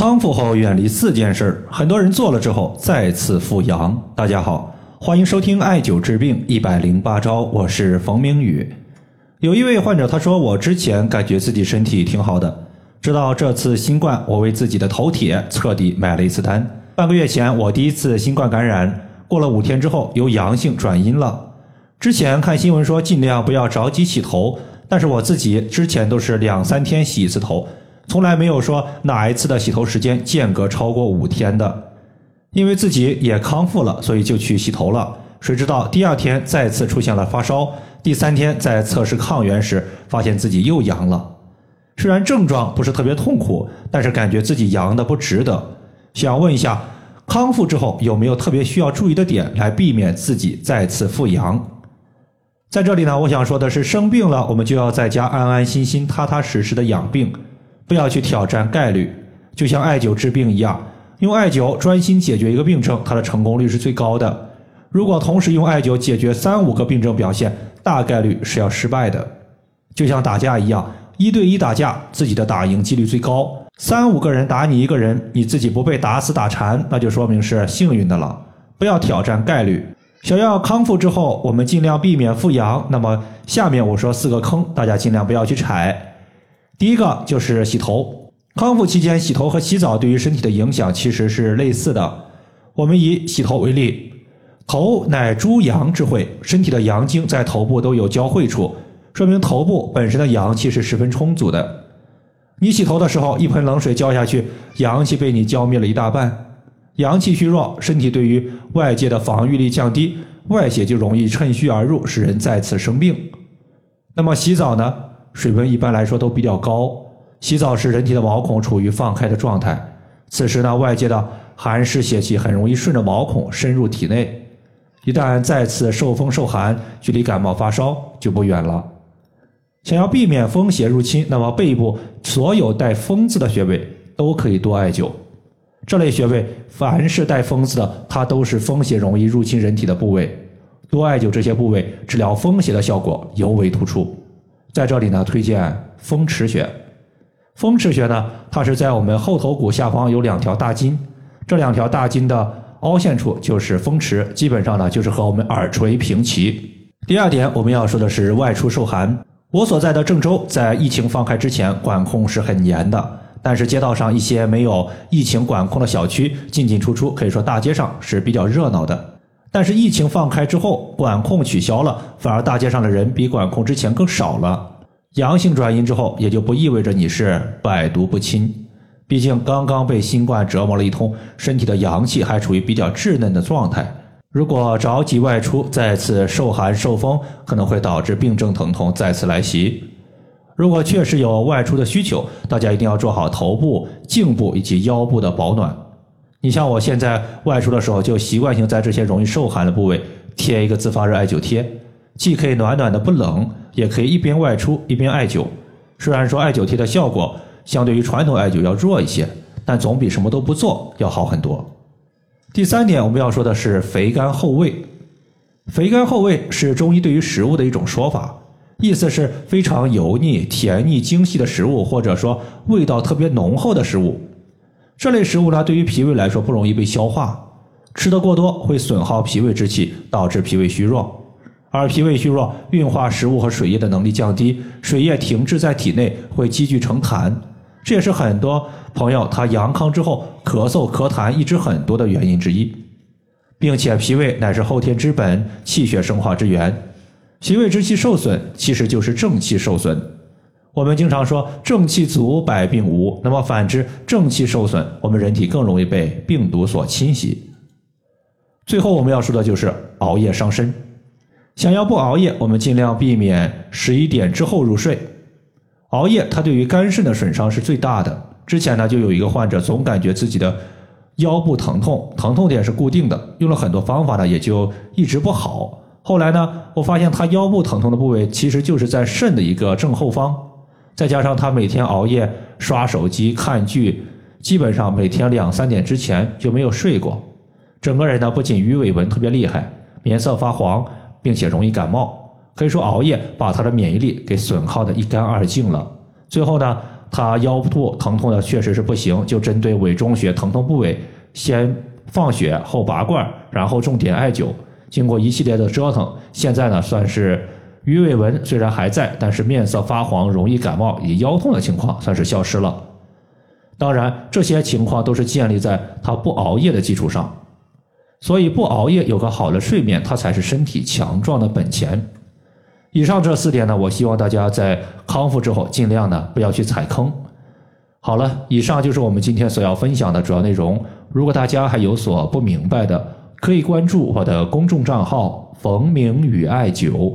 康复后远离四件事，很多人做了之后再次复阳。大家好，欢迎收听艾灸治病一百零八招，我是冯明宇。有一位患者他说，我之前感觉自己身体挺好的，直到这次新冠，我为自己的头铁彻底买了一次单。半个月前我第一次新冠感染，过了五天之后由阳性转阴了。之前看新闻说尽量不要着急洗头，但是我自己之前都是两三天洗一次头。从来没有说哪一次的洗头时间间隔超过五天的，因为自己也康复了，所以就去洗头了。谁知道第二天再次出现了发烧，第三天在测试抗原时发现自己又阳了。虽然症状不是特别痛苦，但是感觉自己阳的不值得。想问一下，康复之后有没有特别需要注意的点，来避免自己再次复阳？在这里呢，我想说的是，生病了我们就要在家安安心心、踏踏实实的养病。不要去挑战概率，就像艾灸治病一样，用艾灸专心解决一个病症，它的成功率是最高的。如果同时用艾灸解决三五个病症表现，大概率是要失败的。就像打架一样，一对一打架，自己的打赢几率最高；三五个人打你一个人，你自己不被打死打残，那就说明是幸运的了。不要挑战概率。想要康复之后，我们尽量避免复阳。那么下面我说四个坑，大家尽量不要去踩。第一个就是洗头，康复期间洗头和洗澡对于身体的影响其实是类似的。我们以洗头为例，头乃诸阳之会，身体的阳经在头部都有交汇处，说明头部本身的阳气是十分充足的。你洗头的时候，一盆冷水浇下去，阳气被你浇灭了一大半，阳气虚弱，身体对于外界的防御力降低，外邪就容易趁虚而入，使人再次生病。那么洗澡呢？水温一般来说都比较高，洗澡时人体的毛孔处于放开的状态，此时呢外界的寒湿邪气很容易顺着毛孔深入体内，一旦再次受风受寒，距离感冒发烧就不远了。想要避免风邪入侵，那么背部所有带“风”字的穴位都可以多艾灸。这类穴位凡是带“风”字的，它都是风邪容易入侵人体的部位，多艾灸这些部位，治疗风邪的效果尤为突出。在这里呢，推荐风池穴。风池穴呢，它是在我们后头骨下方有两条大筋，这两条大筋的凹陷处就是风池，基本上呢就是和我们耳垂平齐。第二点，我们要说的是外出受寒。我所在的郑州在疫情放开之前管控是很严的，但是街道上一些没有疫情管控的小区进进出出，可以说大街上是比较热闹的。但是疫情放开之后，管控取消了，反而大街上的人比管控之前更少了。阳性转阴之后，也就不意味着你是百毒不侵。毕竟刚刚被新冠折磨了一通，身体的阳气还处于比较稚嫩的状态。如果着急外出，再次受寒受风，可能会导致病症疼痛再次来袭。如果确实有外出的需求，大家一定要做好头部、颈部以及腰部的保暖。你像我现在外出的时候，就习惯性在这些容易受寒的部位贴一个自发热艾灸贴，既可以暖暖的不冷，也可以一边外出一边艾灸。虽然说艾灸贴的效果相对于传统艾灸要弱一些，但总比什么都不做要好很多。第三点，我们要说的是肥甘厚味。肥甘厚味是中医对于食物的一种说法，意思是非常油腻、甜腻、精细的食物，或者说味道特别浓厚的食物。这类食物呢，对于脾胃来说不容易被消化，吃的过多会损耗脾胃之气，导致脾胃虚弱。而脾胃虚弱，运化食物和水液的能力降低，水液停滞在体内会积聚成痰，这也是很多朋友他阳康之后咳嗽咳痰一直很多的原因之一。并且脾胃乃是后天之本，气血生化之源，脾胃之气受损，其实就是正气受损。我们经常说正气足，百病无。那么反之，正气受损，我们人体更容易被病毒所侵袭。最后我们要说的就是熬夜伤身。想要不熬夜，我们尽量避免十一点之后入睡。熬夜它对于肝肾的损伤是最大的。之前呢，就有一个患者总感觉自己的腰部疼痛，疼痛点是固定的，用了很多方法呢，也就一直不好。后来呢，我发现他腰部疼痛的部位其实就是在肾的一个正后方。再加上他每天熬夜刷手机看剧，基本上每天两三点之前就没有睡过，整个人呢不仅鱼尾纹特别厉害，脸色发黄，并且容易感冒，可以说熬夜把他的免疫力给损耗的一干二净了。最后呢，他腰部疼痛的确实是不行，就针对委中穴疼痛部位，先放血后拔罐，然后重点艾灸。经过一系列的折腾，现在呢算是鱼尾纹虽然还在，但是面色发黄、容易感冒以腰痛的情况算是消失了。当然，这些情况都是建立在他不熬夜的基础上，所以不熬夜有个好的睡眠，它才是身体强壮的本钱。以上这四点呢，我希望大家在康复之后尽量呢不要去踩坑。好了，以上就是我们今天所要分享的主要内容。如果大家还有所不明白的，可以关注我的公众账号“冯明宇艾灸”，